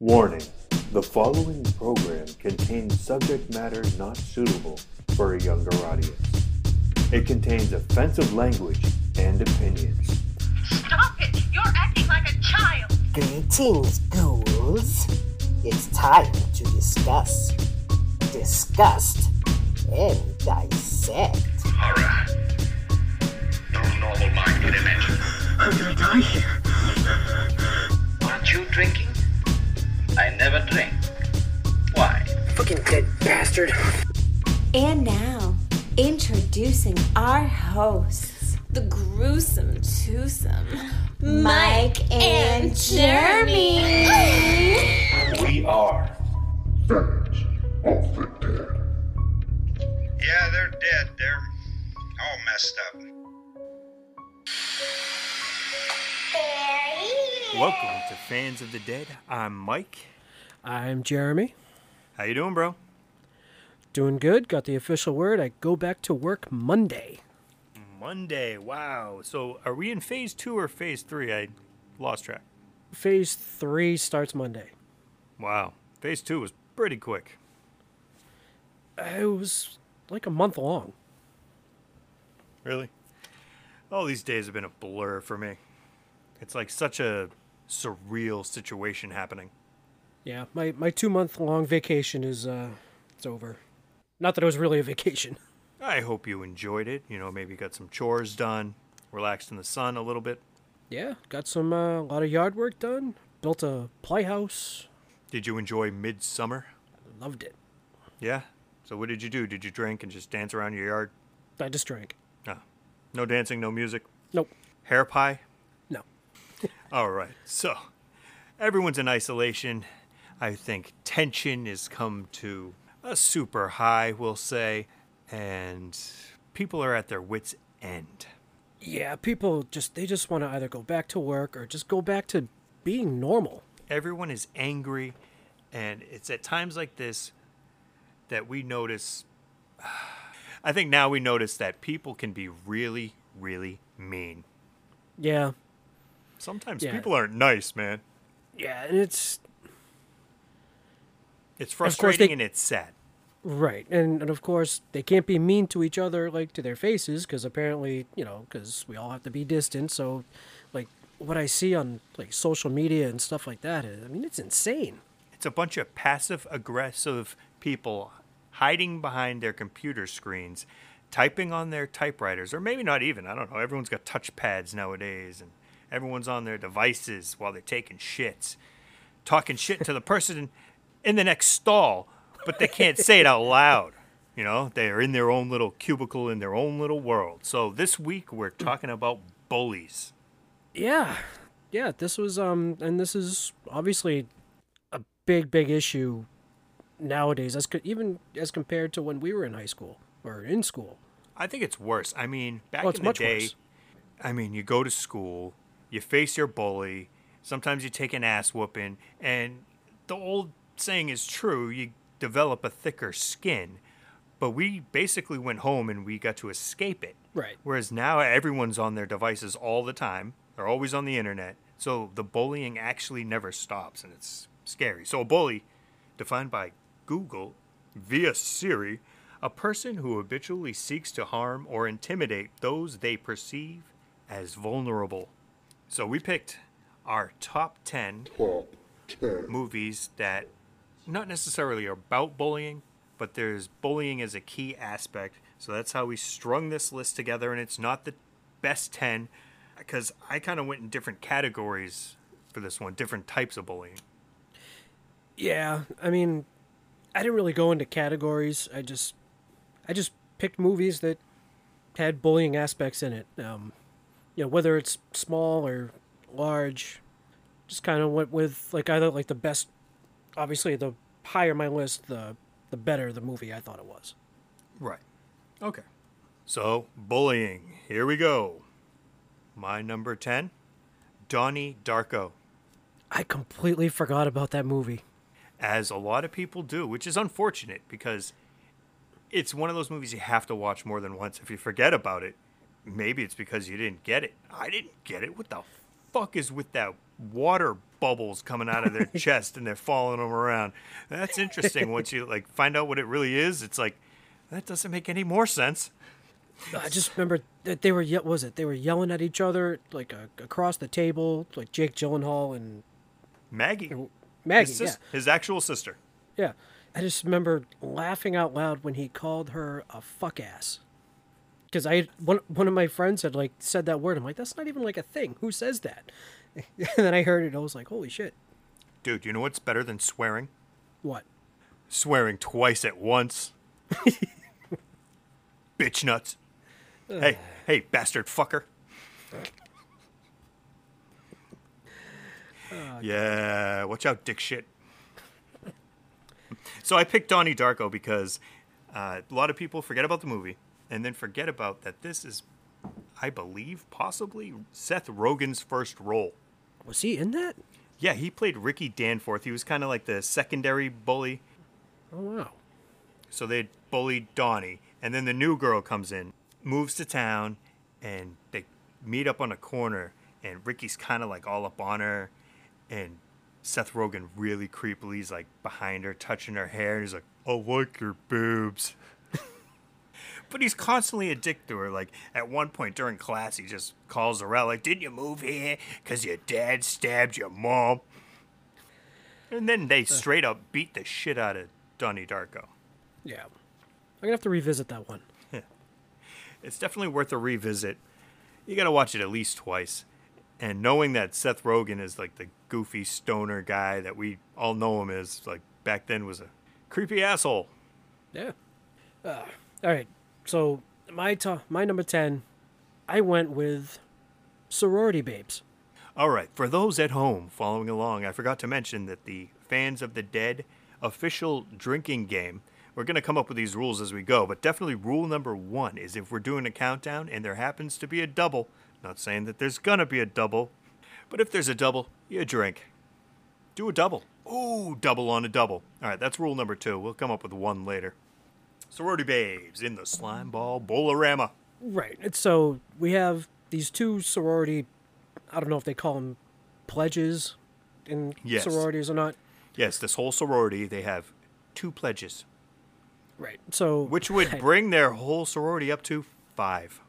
Warning the following program contains subject matter not suitable for a younger audience. It contains offensive language and opinions. Stop it! You're acting like a child! Greetings, ghouls. It's time to discuss, disgust, and dissect. Horror. No normal mind could imagine. I'm gonna die here. Aren't you drinking? I never drink. Why? Fucking dead bastard. And now, introducing our hosts, the gruesome twosome, Mike and Jeremy. We are. Fans of the Dead. Yeah, they're dead. They're all messed up. Welcome to Fans of the Dead. I'm Mike. I'm Jeremy. How you doing, bro? Doing good. Got the official word. I go back to work Monday. Monday. Wow. So, are we in phase two or phase three? I lost track. Phase three starts Monday. Wow. Phase two was pretty quick. It was like a month long. Really? All these days have been a blur for me. It's like such a surreal situation happening. Yeah, my, my two month long vacation is uh it's over. Not that it was really a vacation. I hope you enjoyed it. You know, maybe got some chores done, relaxed in the sun a little bit. Yeah, got some uh, a lot of yard work done. Built a playhouse. Did you enjoy midsummer? Loved it. Yeah. So, what did you do? Did you drink and just dance around your yard? I just drank. Ah, no dancing, no music. Nope. Hair pie? All right. So, everyone's in isolation. I think tension has come to a super high, we'll say, and people are at their wits' end. Yeah, people just they just want to either go back to work or just go back to being normal. Everyone is angry, and it's at times like this that we notice. I think now we notice that people can be really, really mean. Yeah. Sometimes Yeah. people aren't nice, man. Yeah, and it's It's frustrating they- and it's sad. Right, and and of course they can't be mean to each other like to their faces because apparently you know because we all have to be distant. So, like what I see on like social media and stuff like that, I mean it's insane. It's a bunch of passive aggressive people hiding behind their computer screens, typing on their typewriters, or maybe not even. I don't know. Everyone's got touch pads nowadays, and everyone's on their devices while they're taking shits, talking shit to the person in the next stall, but they can't say it out loud. You know, they are in their own little cubicle in their own little world. So this week we're talking about bullies. Yeah, yeah. This was um, and this is obviously a big big issue nowadays, as co- even as compared to when we were in high school or in school. I think it's worse. I mean, back it's in the much day, worse. I mean, you go to school, you face your bully, sometimes you take an ass whooping, and the old saying is true, you develop a thicker skin. But we basically went home and we got to escape it. Right. Whereas now everyone's on their devices all the time. They're always on the internet. So the bullying actually never stops and it's scary. So a bully, defined by Google via Siri, a person who habitually seeks to harm or intimidate those they perceive as vulnerable. So we picked our top 10 Top 10. movies that not necessarily are about bullying, but there's bullying as a key aspect. So that's how we strung this list together, and it's not the best 10 because I kind of went in different categories for this one, different types of bullying. Yeah, I mean, I didn't really go into categories. I just, I just picked movies that had bullying aspects in it. Um, you know, whether it's small or large, just kind of went with like either like the best. Obviously, the higher my list, the the better the movie I thought it was. Right. Okay. So, bullying. Here we go. My number 10 Donnie Darko. I completely forgot about that movie. as a lot of people do, which is unfortunate because it's one of those movies you have to watch more than once. If you forget about it, maybe it's because you didn't get it. I didn't get it. What the fuck is with that water bubbles coming out of their chest and they're following them around? That's interesting. Once you like find out what it really is, it's like that doesn't make any more sense. I just remember that they were what was it? They were yelling at each other like uh, across the table, like Jake Gyllenhaal and Maggie, Maggie. his, yeah, his actual sister. yeah. I just remember laughing out loud when he called her a fuck ass. Because I one one of my friends had like said that word. I'm like, that's not even like a thing. Who says that? and then I heard it. I was like, holy shit. Dude, you know what's better than swearing? What? Swearing twice at once. Bitch nuts. Hey, hey, bastard fucker. yeah, watch out, dick shit. So I picked Donnie Darko because uh, a lot of people forget about the movie and then forget about that this is, I believe, possibly Seth Rogen's first role. Was he in that? Yeah, he played Ricky Danforth. He was kind of like the secondary bully. Oh wow. So they bullied Donnie, and then the new girl comes in, moves to town, and they meet up on a corner, and Ricky's kind of like all up on her, and Seth Rogen really creepily is like behind her, touching her hair. He's like, "I like your boobs," but he's constantly a dick to her. Like at one point during class, he just calls her out, like, "Didn't you move here because your dad stabbed your mom?" And then they straight up beat the shit out of Donnie Darko. Yeah. I'm gonna have to revisit that one. it's definitely worth a revisit. You got to watch it at least twice. And knowing that Seth Rogen is like the goofy stoner guy that we all know him as, like back then was a creepy asshole. Yeah. Uh, all right. So my my number ten, I went with sorority babes. All right, for those at home following along, I forgot to mention that the Fans of the Dead official drinking game, we're going to come up with these rules as we go, but definitely rule number one is if we're doing a countdown and there happens to be a double, not saying that there's going to be a double, but if there's a double, you drink. Do a double. Ooh, double on a double. All right, that's rule number two. We'll come up with one later. Sorority babes in the slime ball Bowl-O-Rama. Right. And so we have these two sorority. I don't know if they call them pledges in Yes. sororities or not. Yes, this whole sorority, they have two pledges, Right. So which would bring their whole sorority up to five.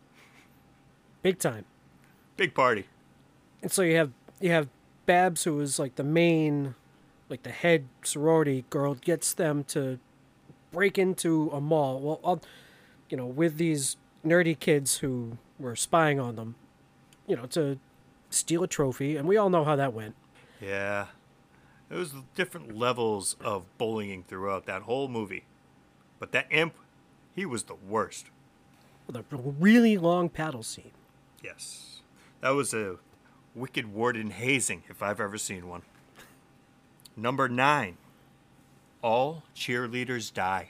big time. Big party. And so you have you have Babs, who is like the main, like the head sorority girl, gets them to break into a mall. Well, I'll, you know, with these nerdy kids who were spying on them, you know, to steal a trophy, and we all know how that went. Yeah. it was different levels of bullying throughout that whole movie. But that imp, he was the worst. With a really long paddle scene. Yes. That was a wicked warden hazing, if I've ever seen one. Number nine. All cheerleaders die.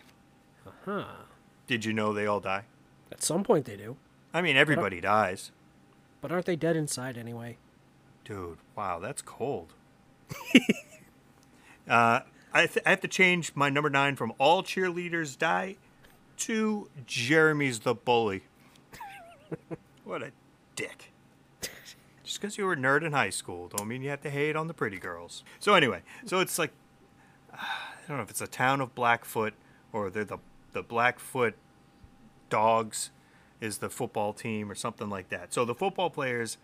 Uh Huh. Did you know they all die? At some point they do, I mean, everybody dies. but aren't they dead inside anyway? Dude, wow, that's cold. uh, I, th- I have to change my number nine from all cheerleaders die to Jeremy's the bully. what a dick. Just because you were a nerd in high school don't mean you have to hate on the pretty girls. So anyway, so it's like I don't know if it's a town of Blackfoot or they're the the Blackfoot Dogs is the football team or something like that. So the football players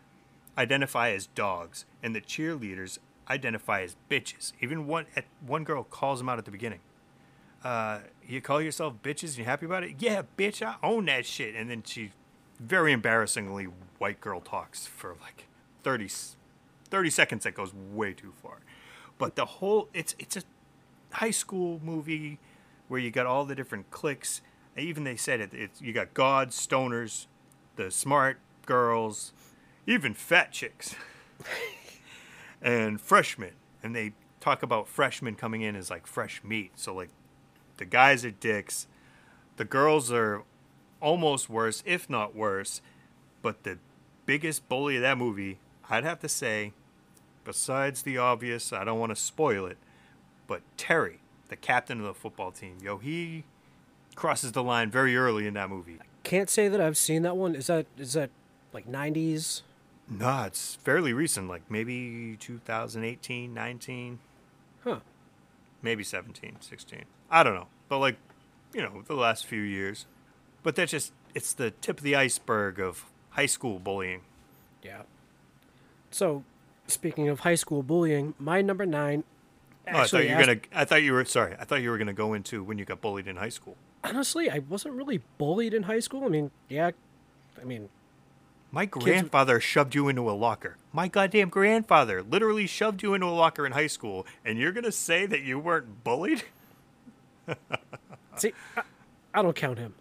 identify as dogs, and the cheerleaders identify as bitches. Even one at, one girl calls them out at the beginning. Uh, you call yourself bitches and you happy about it? Yeah, bitch, I own that shit. And then she, very embarrassingly, white girl talks for like 30, s- 30 seconds. That goes way too far. But the whole it's it's a high school movie where you got all the different cliques. Even they said it. It's you got gods, stoners, the smart girls, even fat chicks, and freshmen. And they talk about freshmen coming in as like fresh meat. So like the guys are dicks, the girls are almost worse, if not worse. But the biggest bully of that movie, I'd have to say, besides the obvious, I don't want to spoil it, but Terry, the captain of the football team, yo, he crosses the line very early in that movie. I can't say that I've seen that one. Is that is that like '90s? No, it's fairly recent, like maybe 2018, 19, Huh. maybe 17, 16. I don't know. But like, you know, the last few years. But that's just it's the tip of the iceberg of high school bullying. Yeah. So, speaking of high school bullying, my number nine. Oh, I thought you were asked- gonna I thought you were sorry. I thought you were gonna go into when you got bullied in high school. Honestly, I wasn't really bullied in high school. I mean, yeah, I mean, My grandfather shoved you into a locker. My goddamn grandfather literally shoved you into a locker in high school, and you're gonna say that you weren't bullied? see, I, I don't count him.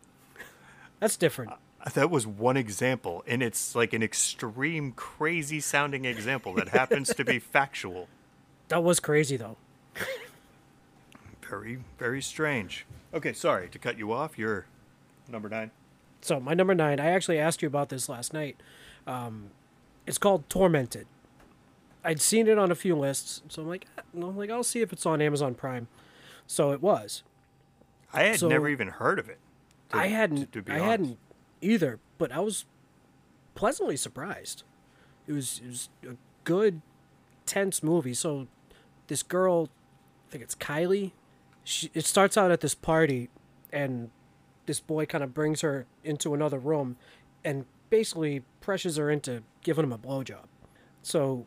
That's different. Uh, that was one example, and it's like an extreme, crazy sounding example that happens to be factual. That was crazy though. Very, very strange. Okay, sorry to cut you off. You're number nine. So my number nine, I actually asked you about this last night. Um, it's called Tormented. I'd seen it on a few lists, so I'm like, I'm like, I'll see if it's on Amazon Prime. So it was. I had So- never even heard of it. to- I hadn't. to be I honest. hadn't either, but I was pleasantly surprised. It was it was a good, tense movie. So this girl, think it's Kylie. She, it starts out at this party, and this boy kind of brings her into another room, and basically pressures her into giving him a blowjob. So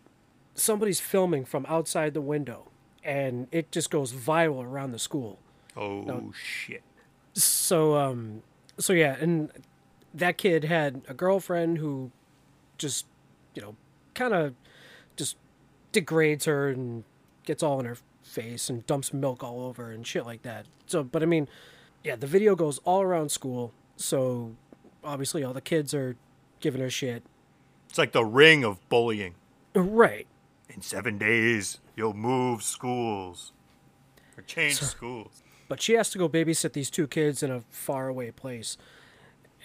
somebody's filming from outside the window, and it just goes viral around the school Oh shit! so um so yeah and that kid had a girlfriend who just you know kind of just degrades her and gets all in her face and dumps milk all over and shit like that so but i mean yeah the video goes all around school so obviously all the kids are giving her shit It's like the ring of bullying. right In seven days, you'll move schools or change schools. but she has to go babysit these two kids in a faraway place.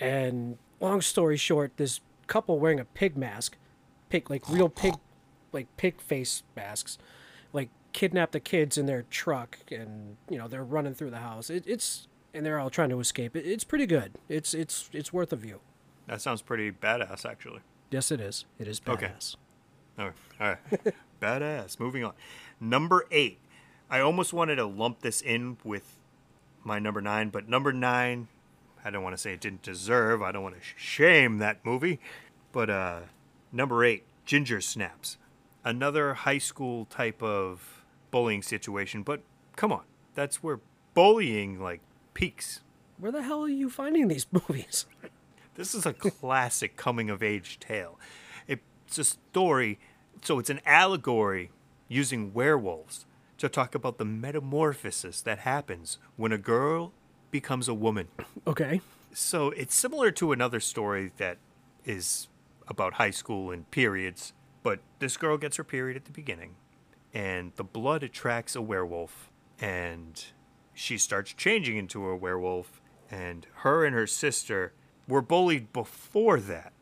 And long story short, this couple wearing a pig mask, pig like real pig, like pig face masks, like kidnap the kids in their truck, and you know they're running through the house. It, it's and they're all trying to escape. It, it's pretty good. It's it's it's worth a view. That sounds pretty badass, actually. Yes, it is. It is Okay. badass. All right. All right. Badass. Moving on. Number eight. I almost wanted to lump this in with my number nine, but number nine, I don't want to say it didn't deserve. I don't want to shame that movie. But uh, number eight, Ginger Snaps. Another high school type of bullying situation, but come on. That's where bullying like peaks. Where the hell are you finding these movies? This is a classic coming of age tale. It's a story, so it's an allegory using werewolves to talk about the metamorphosis that happens when a girl becomes a woman. okay. So it's similar to another story that is about high school and periods, but this girl gets her period at the beginning, and the blood attracts a werewolf, and she starts changing into a werewolf, and her and her sister were bullied before that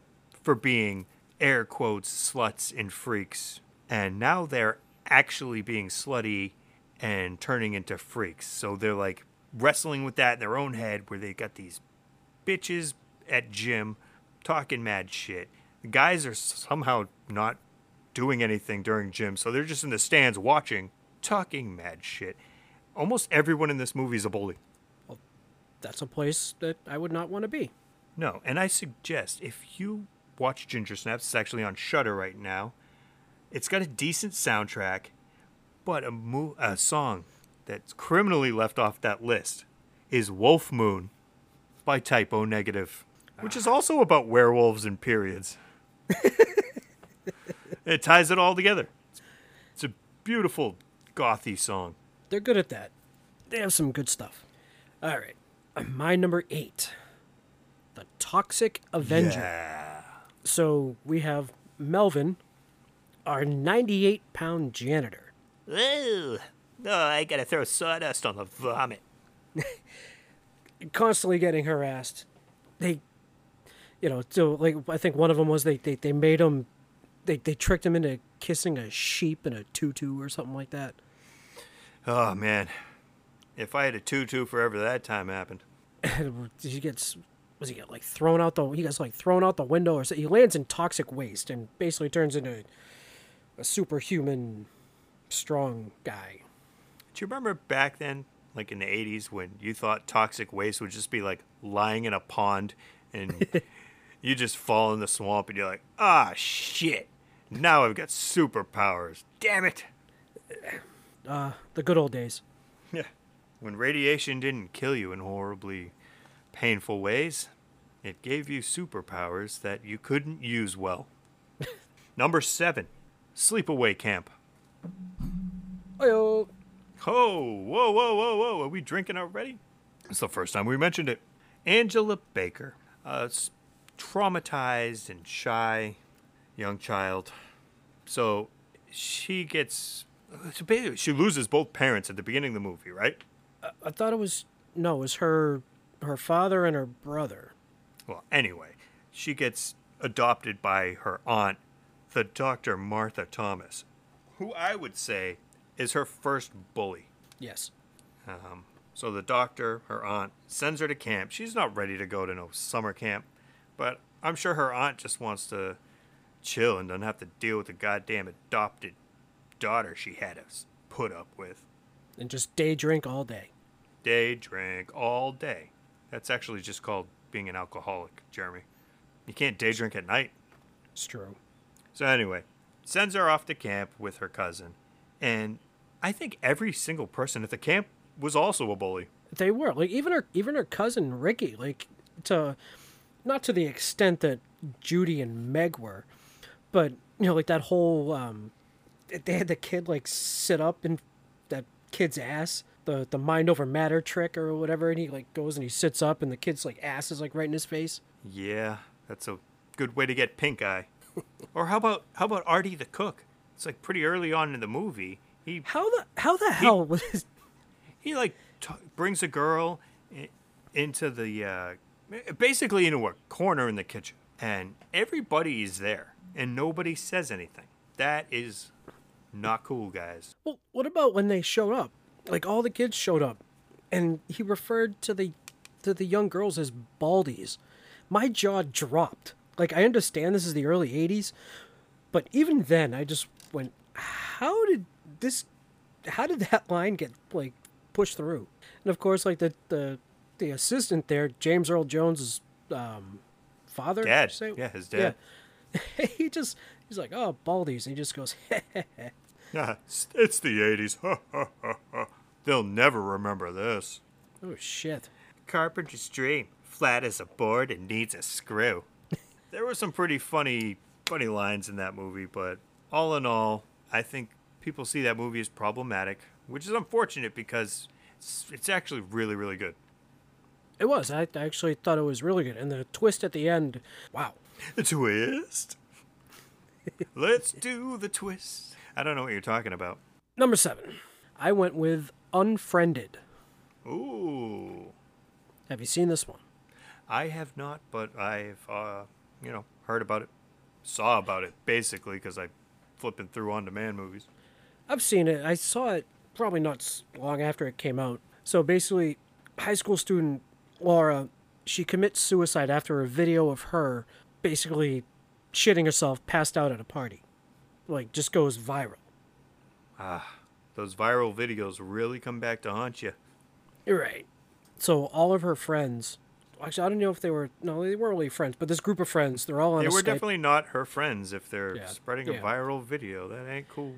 for being air quotes sluts and freaks, and now they're actually being slutty and turning into freaks. So they're like wrestling with that in their own head where they got these bitches at gym talking mad shit. The guys are somehow not doing anything during gym, so they're just in the stands watching, talking mad shit. Almost everyone in this movie is a bully. Well, That's a place that I would not want to be. No, and I suggest if you watch Ginger Snaps, it's actually on Shudder right now. It's got a decent soundtrack, but a mo- a song that's criminally left off that list is Wolf Moon by Type O Negative, which is ah. also about werewolves and periods. it ties it all together. It's a beautiful gothy song. They're good at that. They have some good stuff. All right. My number eight The Toxic Avenger. Yeah. So we have Melvin, our 98 pound janitor. Ooh. No, I gotta throw sawdust on the vomit. constantly getting harassed. They, you know, so like I think one of them was they they, they made him, they they tricked him into kissing a sheep in a tutu or something like that. Oh man, if I had a tutu forever that time happened. he gets was he get like thrown out the he gets like thrown out the window or so, he lands in toxic waste and basically turns into a superhuman strong guy. Do you remember back then, like in the 80s, when you thought toxic waste would just be like lying in a pond and you just fall in the swamp and you're like, ah, shit. Now I've got superpowers. Damn it. Uh, the good old days. Yeah. When radiation didn't kill you in horribly painful ways, it gave you superpowers that you couldn't use well. Number seven, sleepaway camp. Oh, Oh, whoa, whoa, whoa, whoa. Are we drinking already? It's the first time we mentioned it. Angela Baker, a s- traumatized and shy young child. So she gets. She loses both parents at the beginning of the movie, right? I thought it was no, it was her her father and her brother. Well, anyway, she gets adopted by her aunt, the Dr. Martha Thomas, who I would say is her first bully. Yes. Um, so the doctor, her aunt, sends her to camp. She's not ready to go to no summer camp, but I'm sure her aunt just wants to chill and doesn't have to deal with the goddamn adopted daughter she had to put up with. And just day drink all day. Day drink all day. That's actually just called being an alcoholic, Jeremy. You can't day drink at night. It's true. So anyway, sends her off to camp with her cousin, and I think every single person at the camp was also a bully. They were like even her even her cousin Ricky, like to not to the extent that Judy and Meg were, but you know, like that whole um they had the kid like sit up in that kid's ass, the the mind over matter trick or whatever, and he like goes and he sits up and the kid's like ass is like right in his face. Yeah, that's a good way to get pink eye. or how about how about Artie the cook? It's like pretty early on in the movie. He How the how the hell was he like t- brings a girl into the uh, basically into a corner in the kitchen, and everybody is there, and nobody says anything. That is not cool, guys. Well, what about when they showed up? Like all the kids showed up, and he referred to the to the young girls as baldies. My jaw dropped. Like I understand this is the early '80s, but even then, I just went, "How did this? How did that line get like pushed through?" And of course, like the the the assistant there, James Earl Jones's um, father, Dad, say? yeah, his dad. Yeah. he just he's like, "Oh, baldies," and he just goes, Yeah, it's, it's the 80s. They'll never remember this. "Oh shit." Carpenter's dream, flat as a board and needs a screw. there were some pretty funny, funny lines in that movie, but all in all, I think people see that movie as problematic, which is unfortunate because it's, it's actually really, really good. It was. I actually thought it was really good, and the twist at the end. Wow. The twist? Let's do the twist. I don't know what you're talking about. Number seven. I went with Unfriended. Ooh. Have you seen this one? I have not, but I've, uh, you know, heard about it, saw about it, basically, because I flipping through on-demand movies. I've seen it. I saw it probably not long after it came out. So basically, high school student Laura, she commits suicide after a video of her basically shitting herself passed out at a party. Like, just goes viral. Ah, those viral videos really come back to haunt you. You're right. So all of her friends, actually, I don't know if they were, no, they weren't really friends, but this group of friends, they're all on They were Skype. definitely not her friends if they're Yeah, spreading yeah. a viral video. That ain't cool.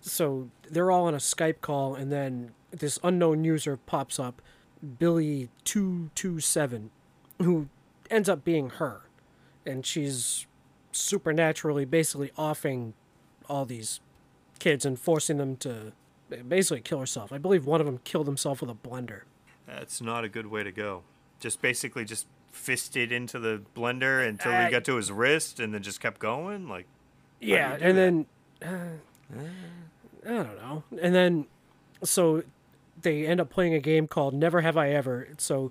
so they're all on a Skype call, and then this unknown user pops up, Billy two two seven, who ends up being her, and she's supernaturally basically offing all these kids and forcing them to basically kill herself. I believe one of them killed himself with a blender. That's not a good way to go. Just basically just fisted into the blender until Uh, he got to his wrist and then just kept going. Like, Yeah, and that? then uh, I don't know. And then so they end up playing a game called Never Have I Ever. So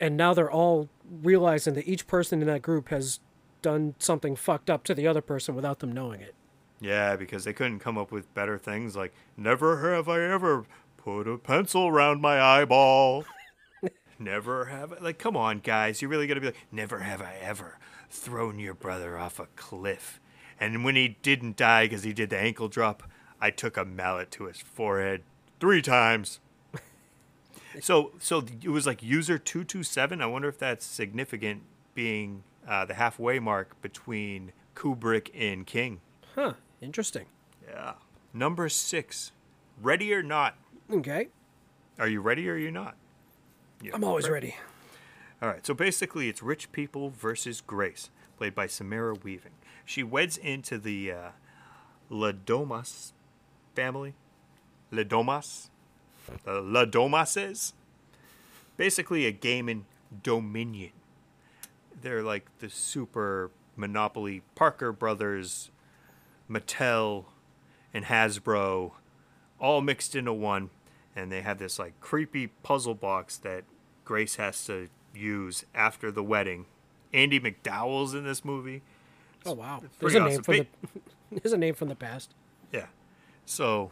and now they're all realizing that each person in that group has done something fucked up to the other person without them knowing it. yeah, because they couldn't come up with better things like, never have I ever put a pencil around my eyeball. Never have I, like, come on, guys. you're really going to be like, never have I ever thrown your brother off a cliff. And when he didn't die because he did the ankle drop, I took a mallet to his forehead three times. so, so it was like user two two seven. I wonder if that's significant, being uh, the halfway mark between Kubrick and King. Huh. Interesting. Yeah. Number six, ready or not. Okay. Are you ready or are you not? Yeah. I'm always ready. All right, so basically, it's rich people versus Grace, played by Samara Weaving. She weds into the uh, Le Domas family. Le Domas? The uh, Le Domases? Basically, a gaming dominion. They're like the super Monopoly Parker Brothers, Mattel, and Hasbro, all mixed into one. And they have this like creepy puzzle box that Grace has to use after the wedding. Andie MacDowell's in this movie. Oh wow. It's There's pretty a name from the There's a name from the past. Yeah. So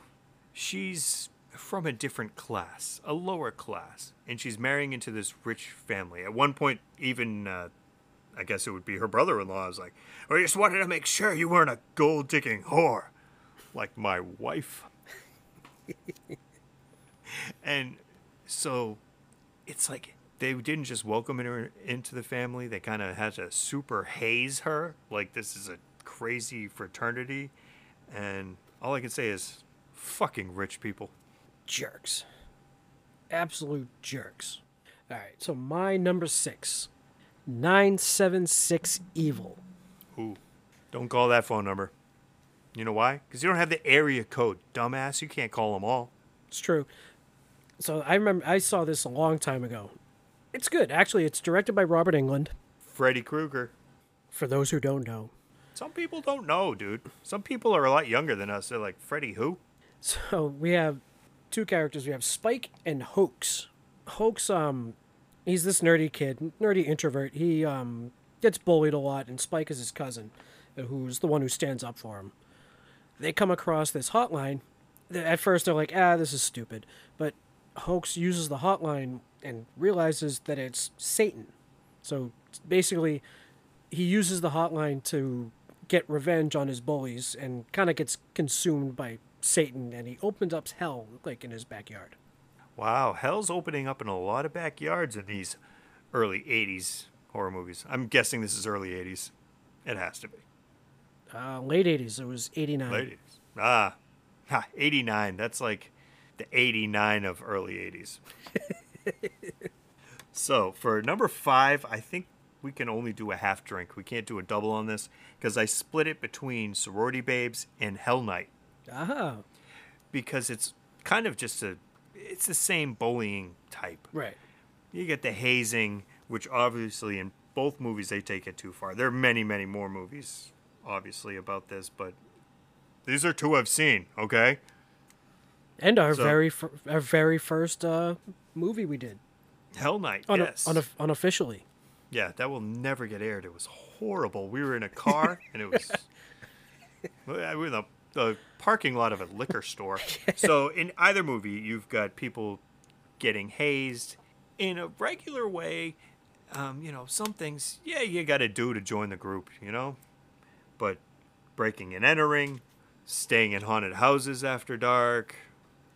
she's from a different class, a lower class, and she's marrying into this rich family. At one point, even uh, I guess it would be her brother-in-law. I was like, "I just wanted to make sure you weren't a gold-digging whore, like my wife." and so it's like they didn't just welcome her into the family; they kind of had to super haze her, like this is a crazy fraternity. And all I can say is, fucking rich people. Jerks. Absolute jerks. All right. So my number six, nine seven six evil. Ooh, don't call that phone number. You know why? Because you don't have the area code, dumbass. You can't call them all. It's true. So I remember I saw this a long time ago. It's good. Actually, it's directed by Robert Englund. Freddy Krueger. For those who don't know. Some people don't know, dude. Some people are a lot younger than us. They're like, Freddy who? So we have two characters. We have Spike and Hoax. Hoax, um, he's this nerdy kid, nerdy introvert. He um gets bullied a lot, and Spike is his cousin, who's the one who stands up for him. They come across this hotline. At first, they're like, "Ah, this is stupid," but Hoax uses the hotline and realizes that it's Satan. So basically, he uses the hotline to get revenge on his bullies and kind of gets consumed by Satan and he opens up hell like in his backyard. Wow, hell's opening up in a lot of backyards in these early 80s horror movies. I'm guessing this is early 80s. It has to be. Uh, late 80s, it was 89. Late 80s. Ah, ha, 89. That's like the 89 of early 80s. so for number five, I think we can only do a half drink. We can't do a double on this because I split it between Sorority Babes and Hell Night Ah, because it's kind of just a, it's the same bullying type. right. You get the hazing, which obviously in both movies they take it too far. There are many, many more movies, obviously, about this, but these are two I've seen. Okay. And our So- very fir- our very first uh, movie we did. Hell Night, Un- yes. unof- unofficially. yeah, that will never get aired. It was horrible. We were in a car, and it was. we were in the, the parking lot of a liquor store. so, in either movie, you've got people getting hazed in a regular way. Um, you know, some things, yeah, you got to do to join the group, you know? But breaking and entering, staying in haunted houses after dark,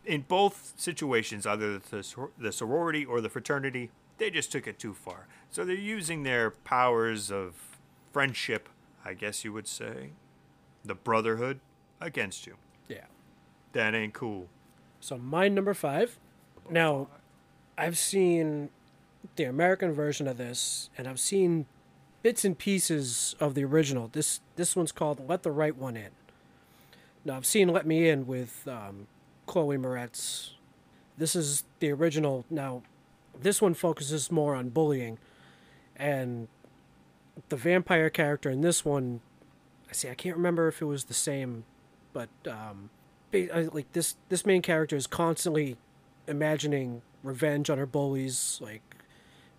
in both situations, either the, sor- the sorority or the fraternity, they just took it too far. So they're using their powers of friendship, I guess you would say, the brotherhood, against you. Yeah. That ain't cool. So my number five. Now, I've seen the American version of this, and I've seen bits and pieces of the original. This this one's called "Let the Right One In." Now I've seen "Let Me In" with um, Chloe Moretz. This is the original. Now, this one focuses more on bullying, and the vampire character in this one. I see. I can't remember if it was the same, but um, like this this main character is constantly imagining revenge on her bullies, like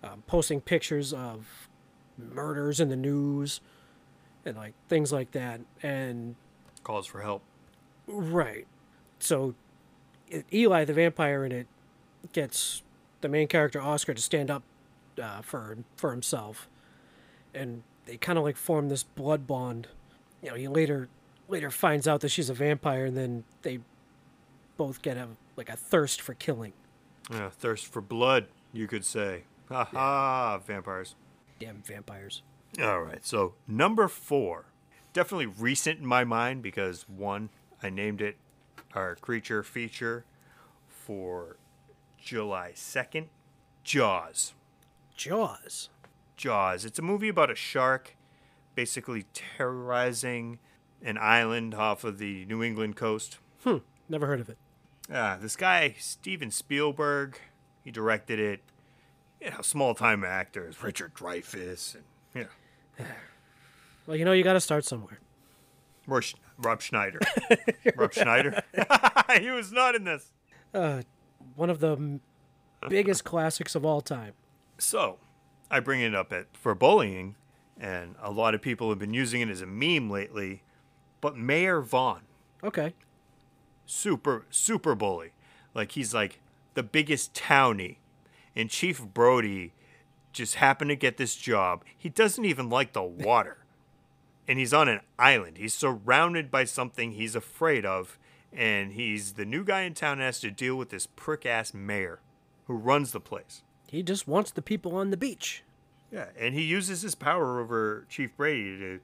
um, posting pictures of murders in the news and like things like that. And Calls for help. right, so Eli the vampire in it gets the main character Oscar to stand up uh, for for himself, and they kind of like form this blood bond. You know, he later later finds out that she's a vampire, and then they both get a like a thirst for killing. Yeah, thirst for blood, you could say. Ha ha, vampires. Damn vampires. All right, so number four. Definitely recent in my mind because one, I named it our creature feature for July 2nd Jaws. Jaws. Jaws. It's a movie about a shark basically terrorizing an island off of the New England coast. Hmm. Never heard of it. Ah, this guy, Steven Spielberg, he directed it. You know, small time actors, Richard Dreyfuss, and, you know, Well, you know, you got to start somewhere. Rob Rob Schneider. Rob Schneider? he was not in this. Uh, one of the biggest classics of all time. So, I bring it up at, for bullying, and a lot of people have been using it as a meme lately. But Mayor Vaughn, Okay. super, super bully. Like, he's like the biggest townie. And Chief Brody just happened to get this job. He doesn't even like the water. and he's on an island. He's surrounded by something he's afraid of. And he's the new guy in town and has to deal with this prick ass mayor who runs the place. He just wants the people on the beach. Yeah, and he uses his power over Chief Brody to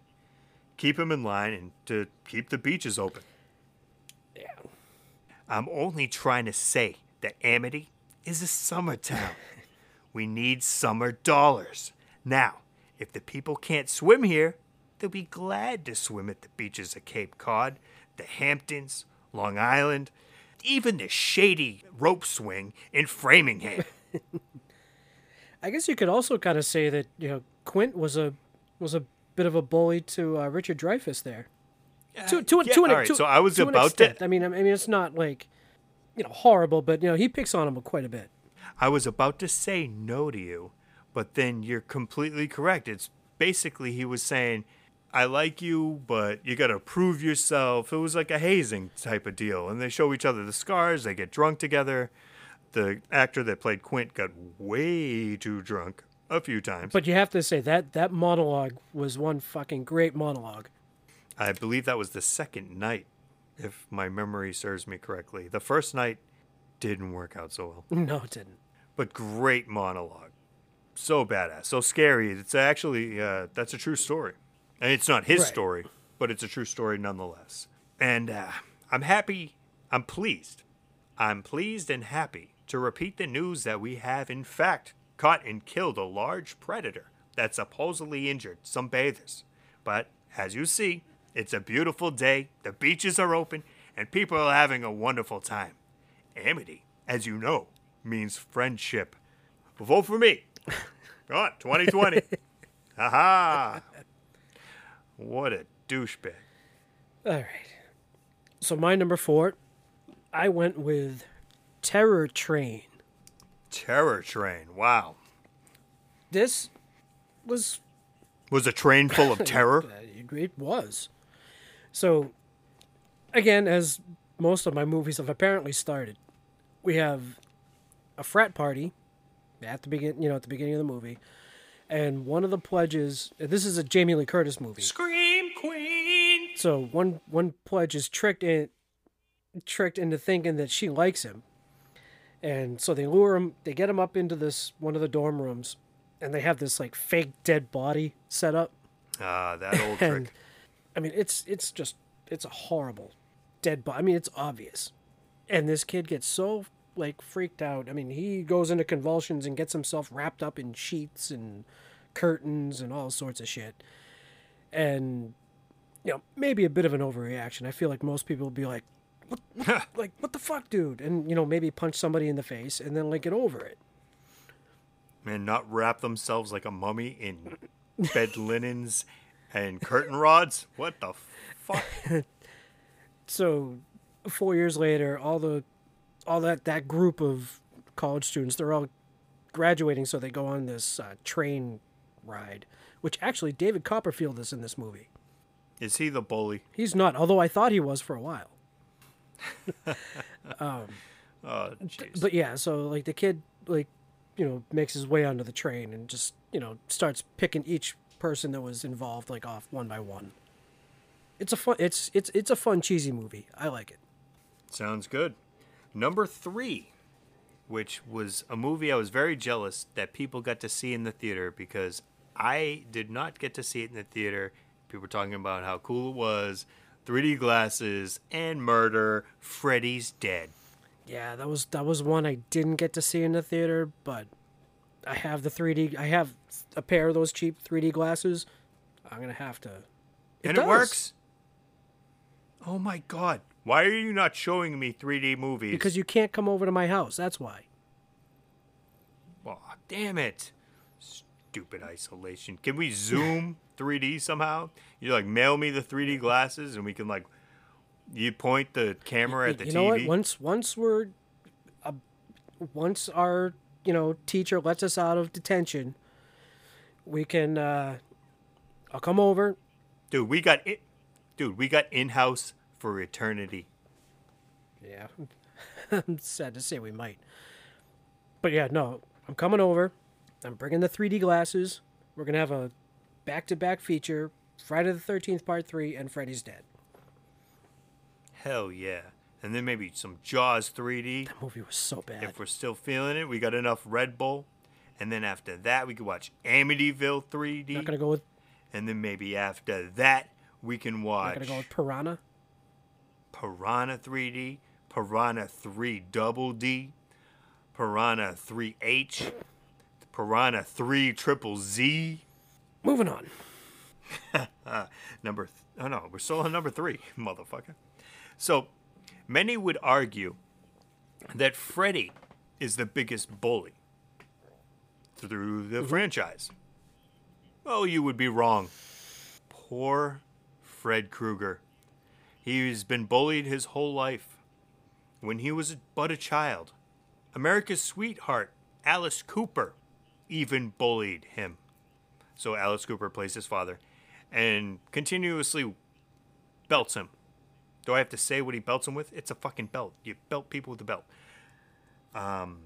keep him in line and to keep the beaches open. Yeah. I'm only trying to say that Amity is a summer town. we need summer dollars. Now, if the people can't swim here, they'll be glad to swim at the beaches of Cape Cod, the Hamptons, Long Island, even the shady rope swing in Framingham. I guess you could also kind of say that you know Quint was a was a bit of a bully to uh, Richard Dreyfuss there. To to, yeah, to an, all right, to- so I was to an about to- I mean, I mean, it's not like you know horrible, but you know he picks on him quite a bit. I was about to say no to you, but then you're completely correct. It's basically he was saying, I like you, but you got to prove yourself. It was like a hazing type of deal. And they show each other the scars, they get drunk together. The actor that played Quint got way too drunk a few times. But you have to say that that monologue was one fucking great monologue. I believe that was the second night, if my memory serves me correctly. The first night didn't work out so well. No, it didn't. but great monologue. So badass, so scary. It's actually uh, that's a true story, and it's not his Right. story, but it's a true story nonetheless. And uh, I'm happy. I'm pleased. I'm pleased and happy to repeat the news that we have, in fact, caught and killed a large predator that supposedly injured some bathers. But as you see, it's a beautiful day. The beaches are open, and people are having a wonderful time. Amity, as you know, means friendship. Vote for me. Go on, 2020. Haha. What a douchebag. All right. So my number four, I went with Terror Train. Terror train. Wow. This was Was a train full of terror? It was. So, again, as most of my movies have apparently started, we have a frat party at the begin, you know, at the beginning of the movie, and one of the pledges. This is a Jamie Lee Curtis movie. Scream Queen. So one one pledge is tricked in, tricked into thinking that she likes him, and so they lure him. They get him up into this one of the dorm rooms, and they have this like fake dead body set up. Ah, that old And, trick. I mean, it's it's just it's a horrible dead body. I mean, it's obvious, and this kid gets so like freaked out. I mean, he goes into convulsions and gets himself wrapped up in sheets and curtains and all sorts of shit. And you know, maybe a bit of an overreaction. I feel like most people would be like, what, what, like what the fuck, dude? And you know, maybe punch somebody in the face and then like get over it. And not wrap themselves like a mummy in bed linens and curtain rods? What the fuck? so four years later, all the all that that group of college students, they're all graduating, so they go on this uh, train ride. Which actually, David Copperfield is in this movie. Is he the bully? He's not, although I thought he was for a while. um, Oh, jeez. but yeah, so like the kid like you know makes his way onto the train and just you know starts picking each person that was involved like off one by one. It's a fun. It's it's it's a fun cheesy movie. I like it. Sounds good. Number three, which was a movie I was very jealous that people got to see in the theater because I did not get to see it in the theater. People were talking about how cool it was, 3D glasses, and murder. Freddy's dead. Yeah, that was that was one I didn't get to see in the theater, but I have the 3D. I have a pair of those cheap 3D glasses. I'm gonna have to. and does. it works. Oh my god. Why are you not showing me 3D movies? because you can't come over to my house. That's why. Oh, damn it. Stupid isolation. Can we zoom 3D somehow? You like mail me the 3D glasses and we can like you point the camera at the you TV. know what? Once once we're, uh, once our you know teacher lets us out of detention, we can. uh I'll come over. Dude, we got it. Dude, we got in-house for eternity. Yeah, I'm sad to say we might. But yeah, no, I'm coming over. I'm bringing the 3D glasses. We're gonna have a back-to-back feature: Friday the 13th Part Three and Freddy's Dead. Hell yeah. And then maybe some Jaws 3D. That movie was so bad. If we're still feeling it, we got enough Red Bull. And then after that, we could watch Amityville 3D. Not gonna go with. And then maybe after that, we can Not watch gonna go with Piranha. Piranha 3D, Piranha 3 Double D, Piranha 3H, Piranha 3 Triple Z. Moving on. number, th- oh no, we're still on number three, motherfucker. So, many would argue that Freddy is the biggest bully through the mm-hmm. franchise. Oh, you would be wrong. Poor Fred Krueger. He's been bullied his whole life. When he was but a child, America's sweetheart, Alice Cooper, even bullied him. So Alice Cooper plays his father and continuously belts him. Do I have to say what he belts him with? It's a fucking belt. You belt people with a belt. Um,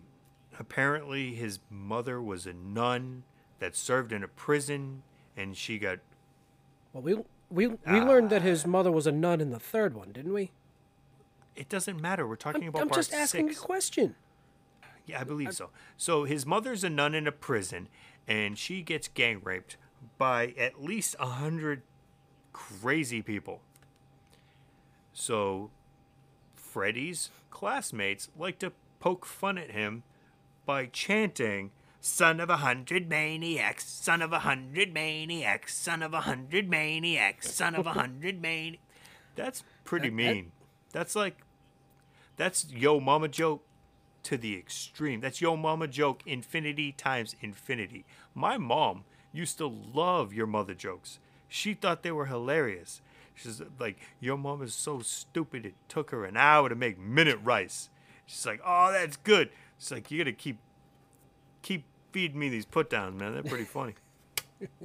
apparently, his mother was a nun that served in a prison, and she got. Well, we we we learned that his mother was a nun in the third one, didn't we? It doesn't matter. We're talking I'm, about I'm just asking six. a question. Yeah, I believe so. So his mother's a nun in a prison, and she gets gang raped by at least a hundred crazy people. So Freddy's classmates like to poke fun at him by chanting, Son of a hundred maniacs, son of a hundred maniacs, son of a hundred maniacs, son of a hundred maniacs. That's pretty mean. That's like, that's yo mama joke to the extreme. That's yo mama joke infinity times infinity. My mom used to love your mother jokes. She thought they were hilarious. She's like, your mom is so stupid. It took her an hour to make minute rice. She's like, oh, that's good. She's like, you gotta keep, keep feeding me these put downs, man. They're pretty funny.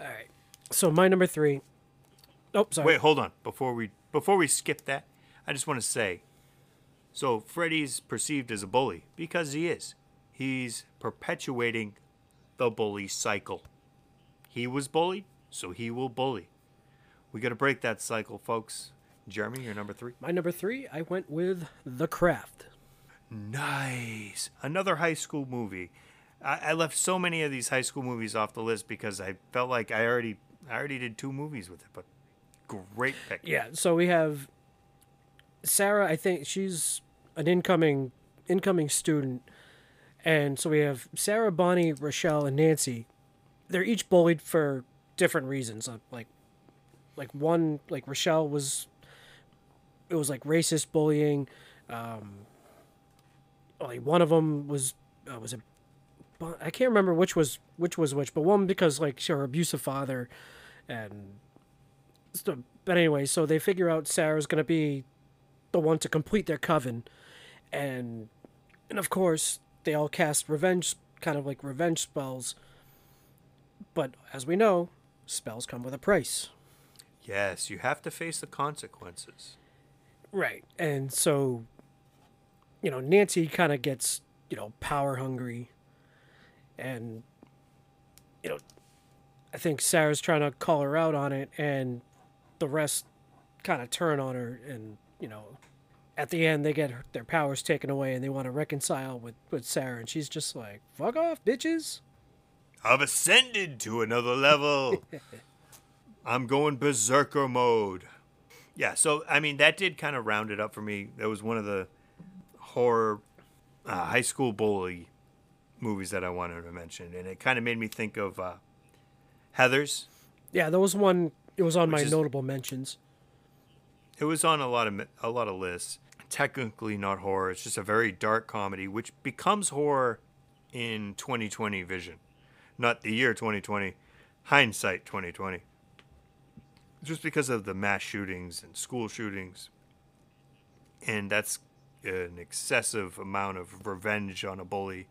All right. So my number three. Oh, sorry. Wait, hold on. Before we before we skip that, I just want to say, so Freddy's perceived as a bully because he is. He's perpetuating the bully cycle. He was bullied, so he will bully. We got to break that cycle, folks. Jeremy, you're number three. My number three, I went with The Craft. Nice. Another high school movie. I, I left so many of these high school movies off the list because I felt like I already I already did two movies with it, but great pick. Yeah. So we have Sarah. I think she's an incoming incoming student, and so we have Sarah, Bonnie, Rochelle, and Nancy. They're each bullied for different reasons. Uh, Like, like one, like Rochelle was. It was like racist bullying. Um, like one of them was uh, was a I can't remember which was which was which, but one because like her abusive father, and but anyway, so they figure out Sarah's gonna be the one to complete their coven, and and of course they all cast revenge, kind of like revenge spells. But as we know, spells come with a price. Yes, you have to face the consequences. Right. And so, you know, Nancy kind of gets you know, power hungry. And, you know, I think Sarah's trying to call her out on it, and the rest kind of turn on her. And, you know, at the end, they get her, their powers taken away and they want to reconcile with, with Sarah. And she's just like, fuck off, bitches. I've ascended to another level. I'm going berserker mode. Yeah, so I mean that did kind of round it up for me. That was one of the horror uh, high school bully movies that I wanted to mention, and it kind of made me think of uh, Heather's. Yeah, there was one, it was on Which my is- notable mentions. It was on a lot of a lot of lists. Technically not horror. It's just a very dark comedy, which becomes horror in 2020 vision, not the year 2020, hindsight 2020. Just because of the mass shootings and school shootings, and that's an excessive amount of revenge on a bully,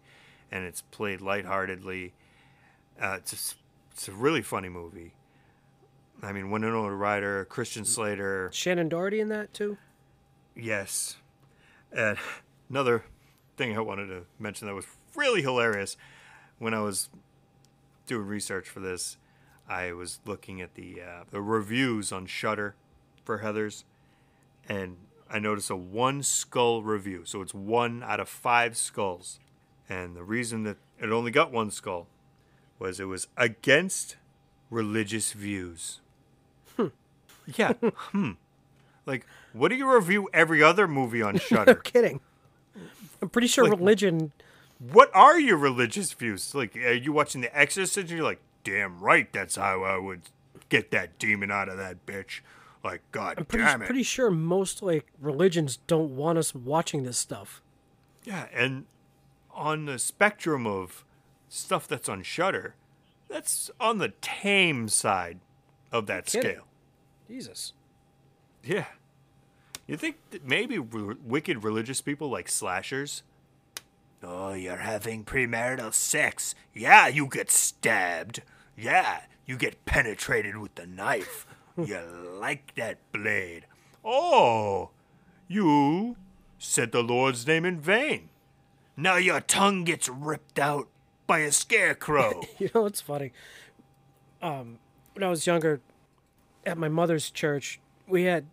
and it's played lightheartedly. Uh, it's just, it's a really funny movie. I mean, Winona Ryder, Christian Slater, Shannen Doherty in that too? Yes. And another thing I wanted to mention that was really hilarious when I was doing research for this, I was looking at the uh, the reviews on Shudder for Heather's, and I noticed a one skull review. So it's one out of five skulls, and the reason that it only got one skull was it was against religious views. Yeah. hmm. Like, what do you review every other movie on Shudder? no kidding. I'm pretty sure Like- religion. what are your religious views? Like, are you watching The Exorcist and you're like, damn right, that's how I would get that demon out of that bitch. Like, god I'm pretty, damn it. pretty sure most like religions don't want us watching this stuff. Yeah, and on the spectrum of stuff that's on Shudder, that's on the tame side of that scale. Jesus. Yeah. You think that maybe re- wicked religious people like slashers? Oh, you're having premarital sex. Yeah, you get stabbed. Yeah, you get penetrated with the knife. you like that blade. Oh, you said the Lord's name in vain. Now your tongue gets ripped out by a scarecrow. You know what's funny? Um, when I was younger, at my mother's church, we had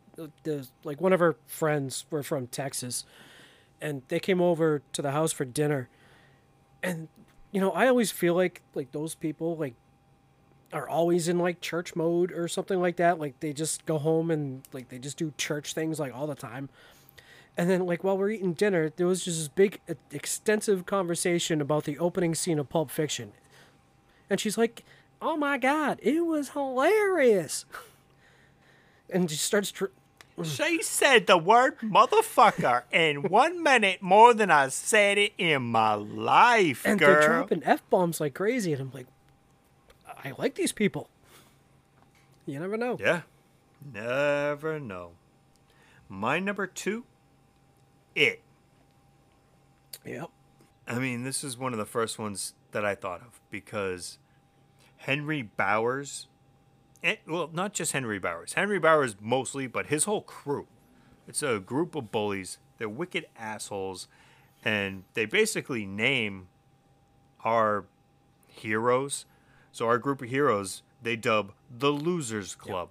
the like one of her friends were from Texas, and they came over to the house for dinner, and you know I always feel like like those people like are always in like church mode or something like that. Like they just go home and like they just do church things like all the time. And then, like while we're eating dinner, there was just this big, extensive conversation about the opening scene of Pulp Fiction, and she's like, "Oh my god, it was hilarious!" And she starts. Tr- She said the word motherfucker in one minute more than I said it in my life, and they're girl. dropping f bombs like crazy, and I'm like, I like these people. You never know. Yeah. Never know. My number two, it. Yep. I mean, this is one of the first ones that I thought of because Henry Bowers, well, not just Henry Bowers, Henry Bowers mostly, but his whole crew. It's a group of bullies. They're wicked assholes, and they basically name our heroes. So our group of heroes, they dub the Losers Club.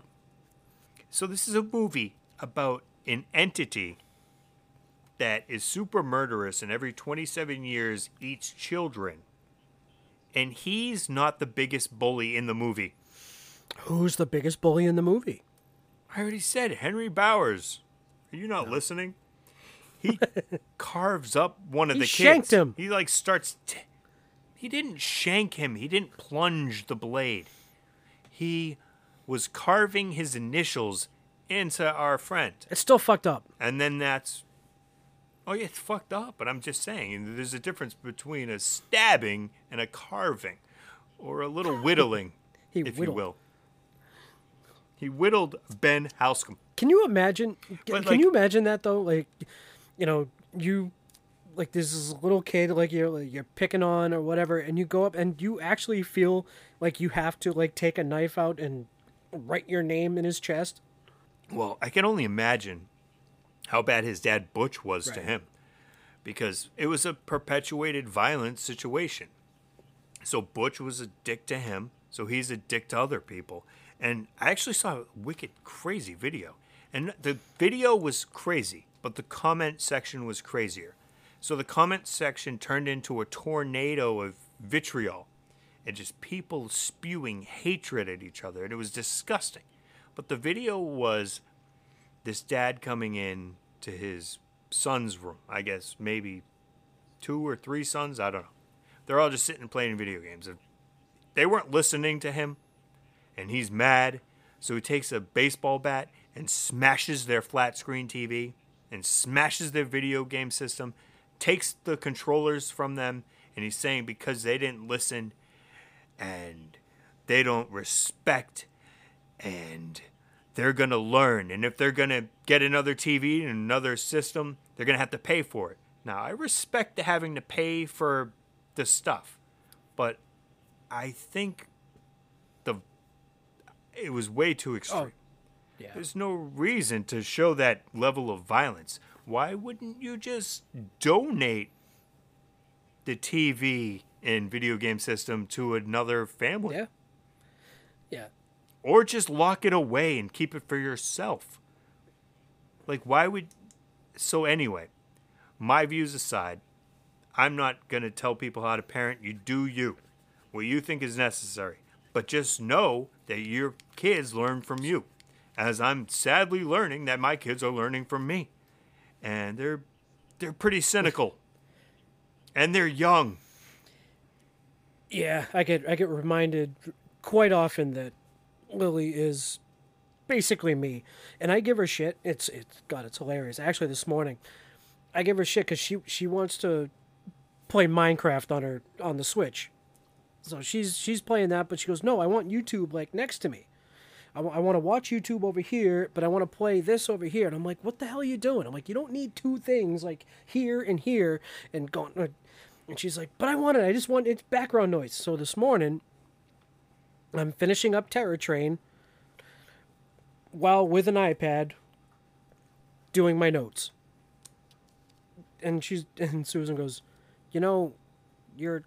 So this is a movie about an entity that is super murderous and every 27 years eats children. And he's not the biggest bully in the movie. Who's the biggest bully in the movie? I already said Henry Bowers. Are you not listening? He carves up one of He the kids. shanked him. He like starts. T- he didn't shank him. He didn't plunge the blade. He was carving his initials into our friend. It's still fucked up. And then that's. Oh, yeah, it's fucked up, but I'm just saying there's a difference between a stabbing and a carving, or a little whittling, He if you will. He whittled Ben Hanscom. Can you imagine? Can, like- you imagine that though? Like, you know, you like this is a little kid, like you're like, you're picking on or whatever, and you go up and you actually feel like you have to like take a knife out and write your name in his chest. Well, I can only imagine how bad his dad Butch was to him. because it was a perpetuated violent situation. So Butch was a dick to him, so he's a dick to other people. And I actually saw a wicked crazy video. And the video was crazy, but the comment section was crazier. So the comment section turned into a tornado of vitriol and just people spewing hatred at each other. And it was disgusting. But the video was this dad coming in to his son's room. I guess maybe two or three sons. I don't know. They're all just sitting and playing video games. They weren't listening to him, and he's mad. So he takes a baseball bat and smashes their flat screen TV and smashes their video game system, takes the controllers from them, and he's saying because they didn't listen and they don't respect and they're going to learn. And if they're going to get another TV and another system, they're going to have to pay for it. Now, I respect the having to pay for the stuff, but I think it was way too oh, extreme. Yeah. There's no reason to show that level of violence. Why wouldn't you just donate the TV and video game system to another family? Yeah. Yeah. Or just lock it away and keep it for yourself. Like, why would. So, anyway, my views aside, I'm not going to tell people how to parent. You do you. What you think is necessary. But just know that your kids learn from you. As I'm sadly learning that my kids are learning from me. And they're they're pretty cynical. and they're young. Yeah, I get I get reminded quite often that Lily is basically me, and I give her shit. It's it's God, it's hilarious. Actually, this morning, I give her shit because she she wants to play Minecraft on her on the Switch. So she's she's playing that, but she goes, "No, I want YouTube like next to me. I, w- I want to watch YouTube over here, but I want to play this over here." And I'm like, "What the hell are you doing?" I'm like, "You don't need two things like here and here and going." uh," And she's like, "But I want it. I just want it's background noise." So this morning, I'm finishing up Terror Train while with an iPad doing my notes. And she's and Susan goes, "You know, you're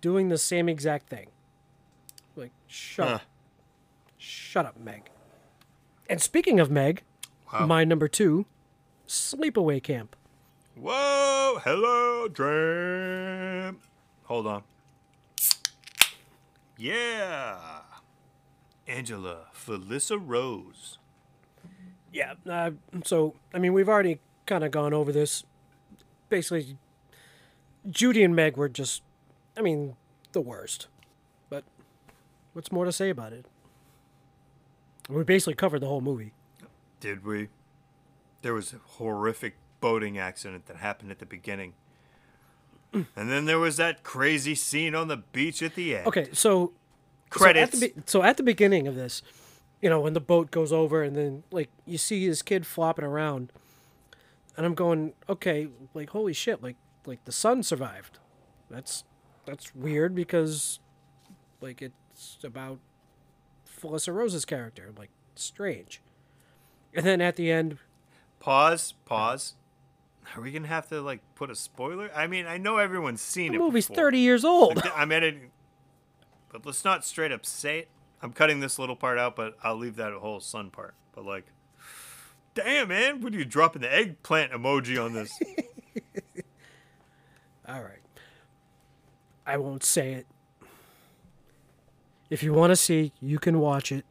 doing the same exact thing." Like, shut Huh. up. Shut up, Meg. And speaking of Meg, Wow. my number 2, Sleepaway Camp. Whoa, hello, Dram. Hold on. Yeah. Angela Felissa Rose. Yeah. Uh, so, I mean, we've already kind of gone over this. Basically, Judy and Meg were just, I mean, the worst. But what's more to say about it? We basically covered the whole movie. Did we? There was a horrific boating accident that happened at the beginning. and then there was that crazy scene on the beach at the end. Okay, so Credits. So at, the, be- so at the beginning of this, you know, when the boat goes over and then like you see this kid flopping around, and I'm going, okay, like holy shit, like like the son survived. That's that's weird because like it's about Felissa Rose's character, like strange. And then at the end, Pause, pause. Are we going to have to, like, put a spoiler? I mean, I know everyone's seen it. the it. movie's before. 30 years old. I'm editing. But let's not straight up say it. I'm cutting this little part out, but I'll leave that whole sun part. But like, damn man, what are you dropping the eggplant emoji on this? All right. I won't say it. If you want to see, you can watch it.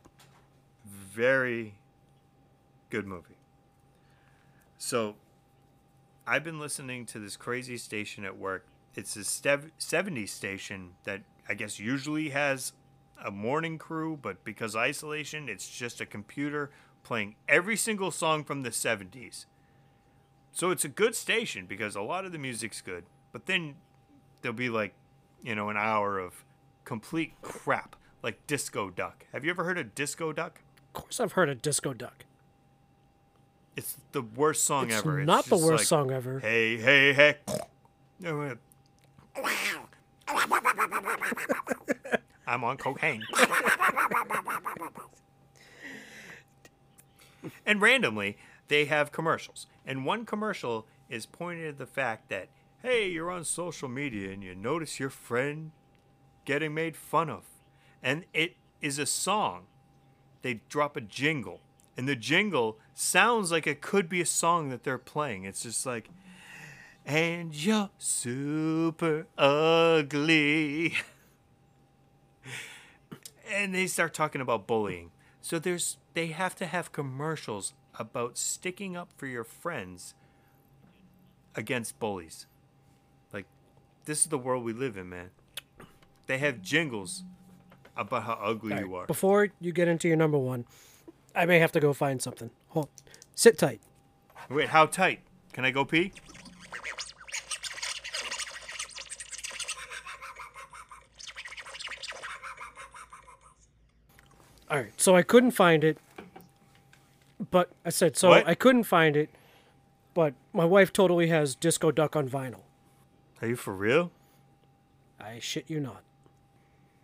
Very good movie. So, I've been listening to this crazy station at work. It's a stev- 70s station that I guess usually has a morning crew, but because isolation, it's just a computer playing every single song from the 70s. So it's a good station because a lot of the music's good, but then there'll be like, you know, an hour of complete crap, like Disco Duck. Have you ever heard of Disco Duck? Of course, I've heard of Disco Duck. It's the worst song ever. It's ever. not the worst like, song ever. Hey, hey, hey. I'm on cocaine. and randomly, they have commercials. And one commercial is pointing at the fact that, hey, you're on social media and you notice your friend getting made fun of. And it is a song. They drop a jingle. And the jingle sounds like it could be a song that they're playing. It's just like, and you're super ugly. and they start talking about bullying. So there's they have to have commercials about sticking up for your friends against bullies. This is the world we live in, man. They have jingles about how ugly All you are. Before you get into your number one, I may have to go find something. Hold, sit tight. Wait, how tight? Can I go pee? All right, so I couldn't find it, but I said so What? I couldn't find it, but my wife totally has Disco Duck on vinyl. Are you for real? I shit you not.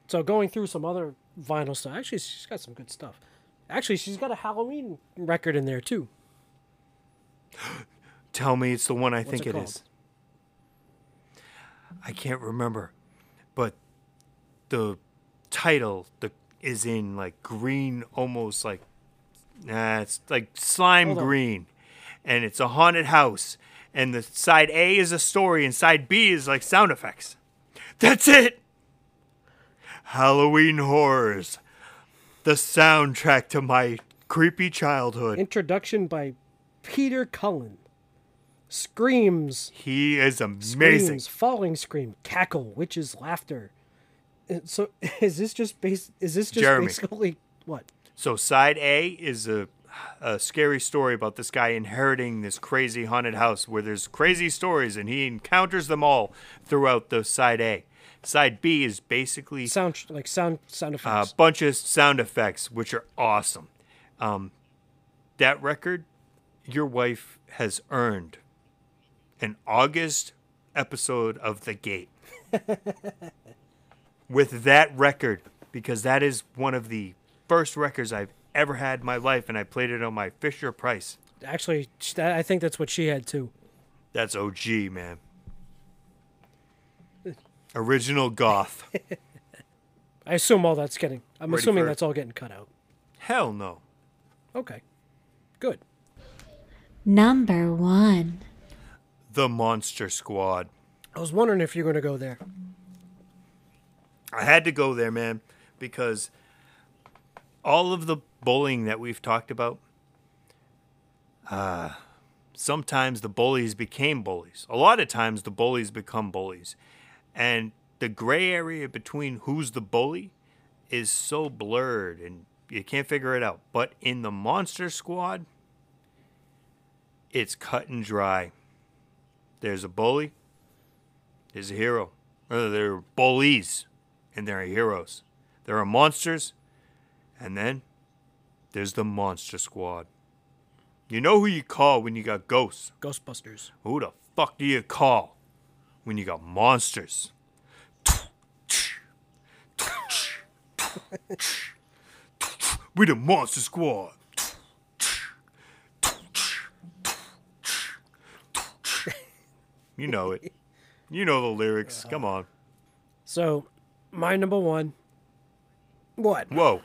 So going through some other vinyl stuff, actually she's got some good stuff. Actually, she's got a Halloween record in there too. Tell me it's the one I What's think it it called? I can't remember, but the title the is in like green, almost like nah, it's like slime green, and it's a haunted house. And the side A is a story, and side B is like sound effects. That's it. Halloween horrors, the soundtrack to my creepy childhood. Introduction by Peter Cullen. Screams. He is amazing. Screams, falling scream, cackle, witches, laughter. Uh, So is this just base? Is this just Jeremy. basically what? So side A is a, a scary story about this guy inheriting this crazy haunted house where there's crazy stories and he encounters them all throughout the side A. Side B is basically Sound like sound sound effects. a bunch of sound effects, which are awesome. Um, that record, your wife has earned an August episode of The Gate with that record because that is one of the first records I've ever had in my life, and I played it on my Fisher Price. Actually, I think that's what she had too. That's OG, man. Original goth. I assume all that's getting. I'm Ready assuming that's all getting cut out. Hell no. Okay, good. Number one. The Monster Squad. I was wondering if you're going to go there. I had to go there, man, because all of the bullying that we've talked about, uh, sometimes the bullies became bullies. A lot of times the bullies become bullies. And the gray area between who's the bully is so blurred and you can't figure it out. But in the Monster Squad, it's cut and dry. There's a bully, there's a hero. Or there are bullies, and there are heroes. There are monsters, and then there's the Monster Squad. You know who you call when you got ghosts. Ghostbusters. Who the fuck do you call when you got monsters? We the Monster Squad. You know it. You know the lyrics. Come on. So, my number one. What? Whoa.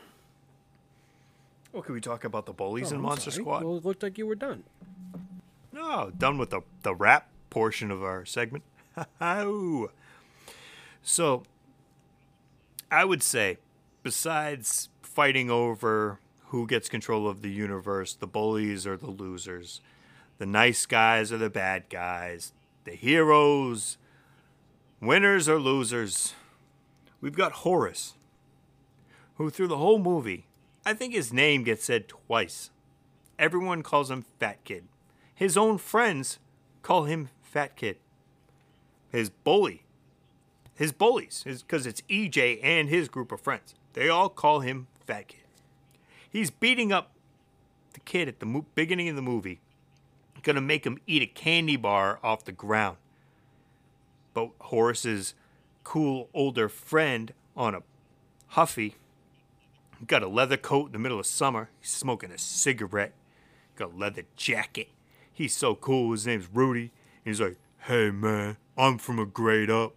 Well, can we talk about the bullies Oh, in I'm Monster sorry. Squad? Well, it looked like you were done. No, done with the, the rap portion of our segment. So, I would say, besides fighting over who gets control of the universe, the bullies are the losers, the nice guys are the bad guys, the heroes, winners or losers. We've got Horace, who through the whole movie, I think his name gets said twice. Everyone calls him Fat Kid. His own friends call him Fat Kid. His bully, his bullies, because it's EJ and his group of friends, they all call him Fat Kid. He's beating up the kid at the mo- beginning of the movie, gonna make him eat a candy bar off the ground. But Horace's cool older friend on a Huffy got a leather coat in the middle of summer. He's smoking a cigarette. Got a leather jacket. He's so cool. His name's Rudy. And he's like, "Hey man, I'm from a grade up.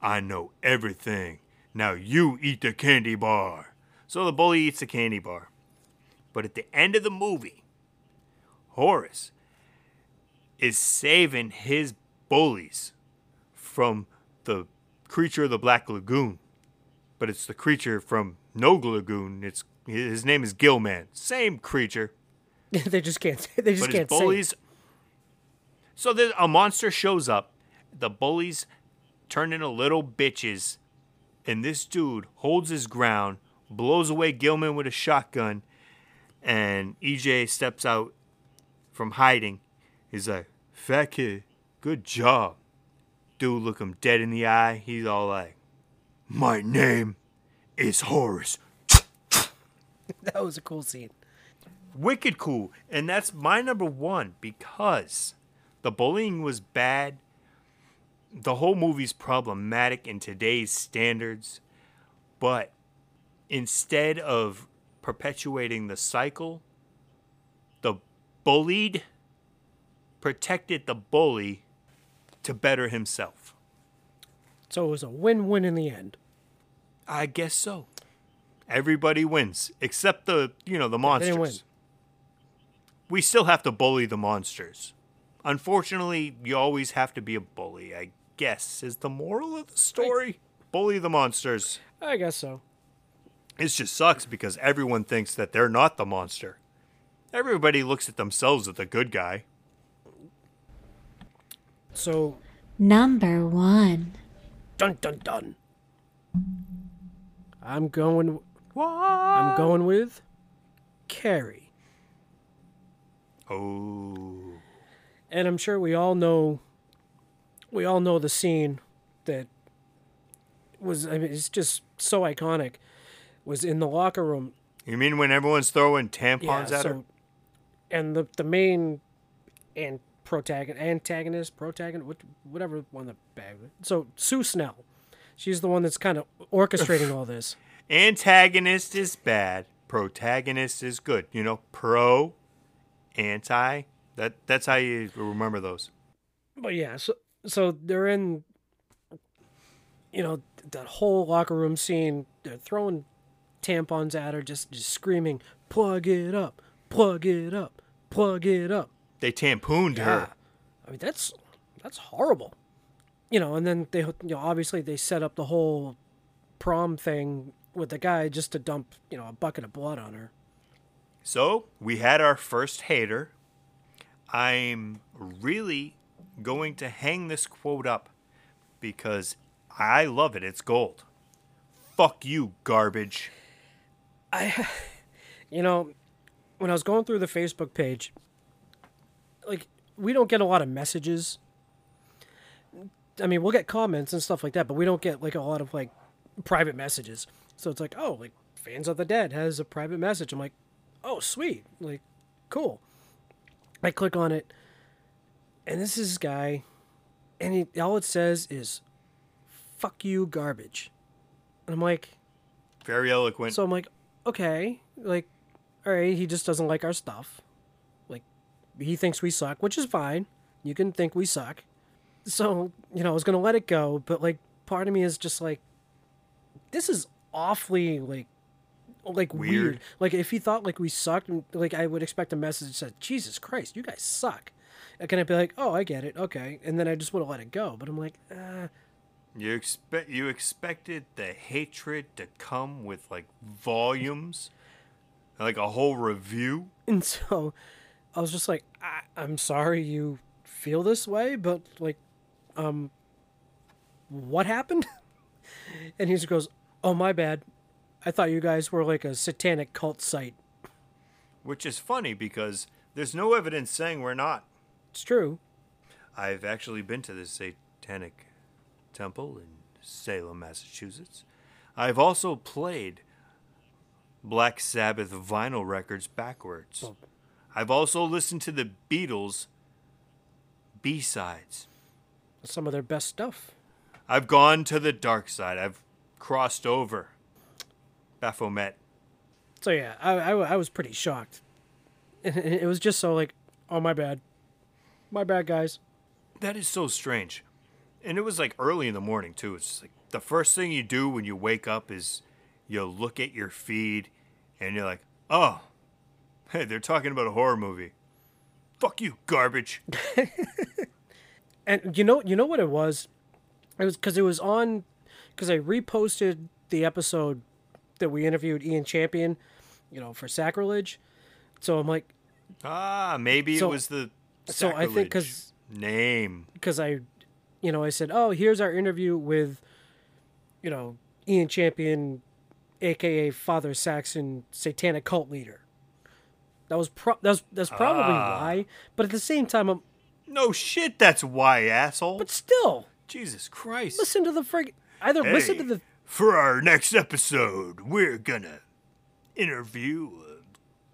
I know everything. Now you eat the candy bar." So the bully eats the candy bar. But at the end of the movie, Horace is saving his bullies from the creature of the Black Lagoon. But it's the creature from No Lagoon. It's his name is Gilman. Same creature. they just can't. They just but can't say. it. bullies. So there, a monster shows up. The bullies turn into little bitches, and this dude holds his ground, blows away Gilman with a shotgun, and EJ steps out from hiding. He's like, "Fat kid, good job." Dude look him dead in the eye. He's all like, "My name is Horace." That was a cool scene. wicked cool. And that's my number one because the bullying was bad. The whole movie's problematic in today's standards. But instead of perpetuating the cycle, the bullied protected the bully to better himself. So it was a win-win in the end. I guess so. Everybody wins except the, you know, the They monsters. didn't win. we still have to bully the monsters. Unfortunately, you always have to be a bully, I guess, is the moral of the story. Bully the monsters. I guess so. It just sucks because everyone thinks that they're not the monster. Everybody looks at themselves as the good guy. So Number one. dun dun dun. I'm going. What? I'm going with Carrie, Oh. and I'm sure we all know. We all know the scene that was. I mean, it's just so iconic. Was in the locker room. You mean when everyone's throwing tampons Yeah. at her? So, and the the main and protagonist, antagonist, protagonist, whatever one the bag. So Sue Snell, she's the one that's kind of orchestrating all this. Antagonist is bad. Protagonist is good. You know, pro, anti. That that's how you remember those. But yeah, so so they're in, you know, that whole locker room scene. They're throwing tampons at her, just just screaming, "Plug it up, plug it up, plug it up." They tampooned Yeah, her. I mean that's that's horrible. You know, and then they you know obviously they set up the whole prom thing with the guy just to dump you know a bucket of blood on her. So we had our first hater. I'm really going to hang this quote up because I love it. It's gold. Fuck you, garbage. I, you know, when I was going through the Facebook page, like we don't get a lot of messages. I mean, we'll get comments and stuff like that, but we don't get like a lot of like private messages. So it's like, oh, like fans of the dead has a private message. I'm like, oh, sweet, like, cool. I click on it, and this is this guy, and he, all it says is, "Fuck you, garbage," and I'm like, Very eloquent. so I'm like, okay, like, all right, he just doesn't like our stuff. Like, he thinks we suck, which is fine. You can think we suck. So, you know, I was gonna let it go, but like, part of me is just like, this is awfully like, like weird. Weird. Like, if he thought like we sucked, like I would expect a message that said, "Jesus Christ, you guys suck." And can I be like, oh, I get it, okay, and then I just would have let it go. But I'm like, uh, you expect you expected the hatred to come with like volumes, like a whole review. And so I was just like, I, I'm sorry you feel this way, but like, um, what happened? And he just goes, Oh, my bad. I thought you guys were like a satanic cult site. Which is funny because there's no evidence saying we're not. It's true. I've actually been to the Satanic Temple in Salem, Massachusetts. I've also played Black Sabbath vinyl records backwards. I've also listened to the Beatles B sides. Some of their best stuff. I've gone to the dark side. I've crossed over Baphomet. So yeah, I, I, I was pretty shocked. It was just so like, Oh, my bad. My bad, guys. That is so strange. And it was like early in the morning too. It's like the first thing you do when you wake up is you look at your feed and you're like, "Oh, hey, they're talking about a horror movie. Fuck you, garbage." And you know, you know what it was? It was because it was on, because I reposted the episode that we interviewed Ian Champion, you know, for sacrilege. So I'm like, ah, maybe So- it was the so I think 'cause- sacrilege name. because I, you know, I said, oh, here's our interview with, you know, Ian Champion, aka Father Saxon, satanic cult leader. That was pro- that's that's probably Ah. why. But at the same time, I'm, No shit, that's why, asshole. but still, Jesus Christ. listen to the frig. Either listen to Hey, the For our next episode, we're gonna interview a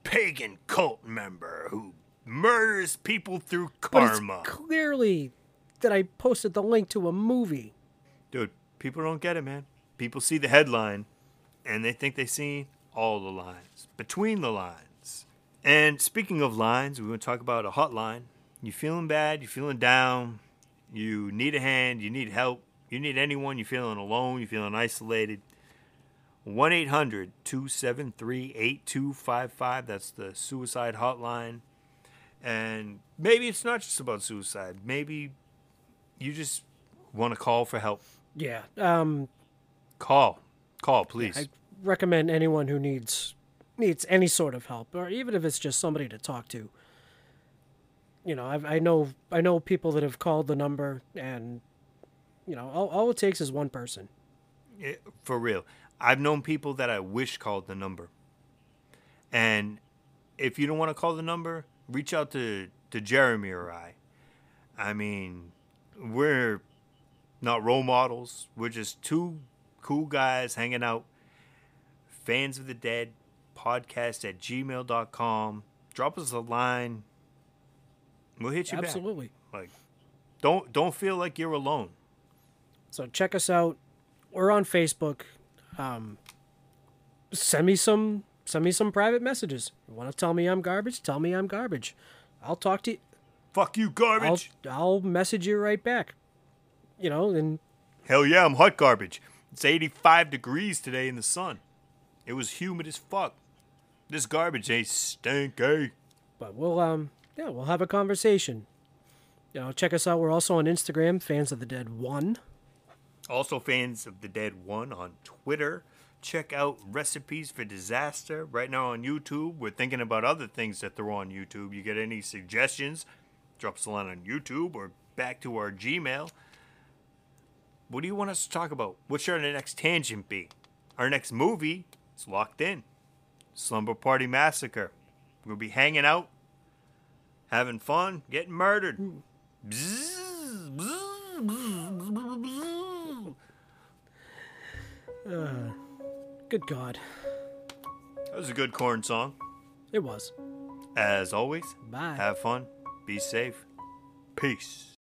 pagan cult member who murders people through But karma. it's clearly that I posted the link to a movie. Dude, people don't get it, man. People see the headline and they think they see all the lines, between the lines. And speaking of lines, we want to talk about a hotline. You feeling bad, you're feeling down, you need a hand, you need help, you need anyone, you're feeling alone, you're feeling isolated. 1 800 273 8255. That's the suicide hotline. And maybe it's not just about suicide. Maybe you just want to call for help. Yeah. Um, Call. Call, please. I recommend anyone who needs needs any sort of help, or even if it's just somebody to talk to. You know, I've, I know I know people that have called the number, and you know, all, all it takes is one person. Eh, for real. I've known people that I wish called the number. And if you don't want to call the number, reach out to, to Jeremy or I. I mean, we're not role models. We're just two cool guys hanging out. Fans of the Dead podcast at gmail.com. Drop us a line. We'll hit you back. Absolutely. Like, don't don't feel like you're alone. So check us out. We're on Facebook. Um, send me some send me some private messages. You want to tell me I'm garbage? Tell me I'm garbage. I'll talk to you. Fuck you, I'll garbage. I'll message you right back. You know, and Hell yeah, I'm hot garbage. It's 85 degrees today in the sun. It was humid as fuck. This garbage ain't stinky. but we'll um yeah we'll have a conversation. You know, check us out. We're also on Instagram, fans of the dead one. Also, fans of the Dead One on Twitter. Check out Recipes for Disaster right now on YouTube. We're thinking about other things that throw on YouTube. You get any suggestions? Drop us a line on YouTube or back to our Gmail. What do you want us to talk about? What should our next tangent be? Our next movie is locked in Slumber Party Massacre. We'll be hanging out, having fun, getting murdered. Bzzz, bzzz, bzzz, bzzz, bzzz. Good God, That was a good corn song. it was. As always, Bye. have fun, be safe, peace.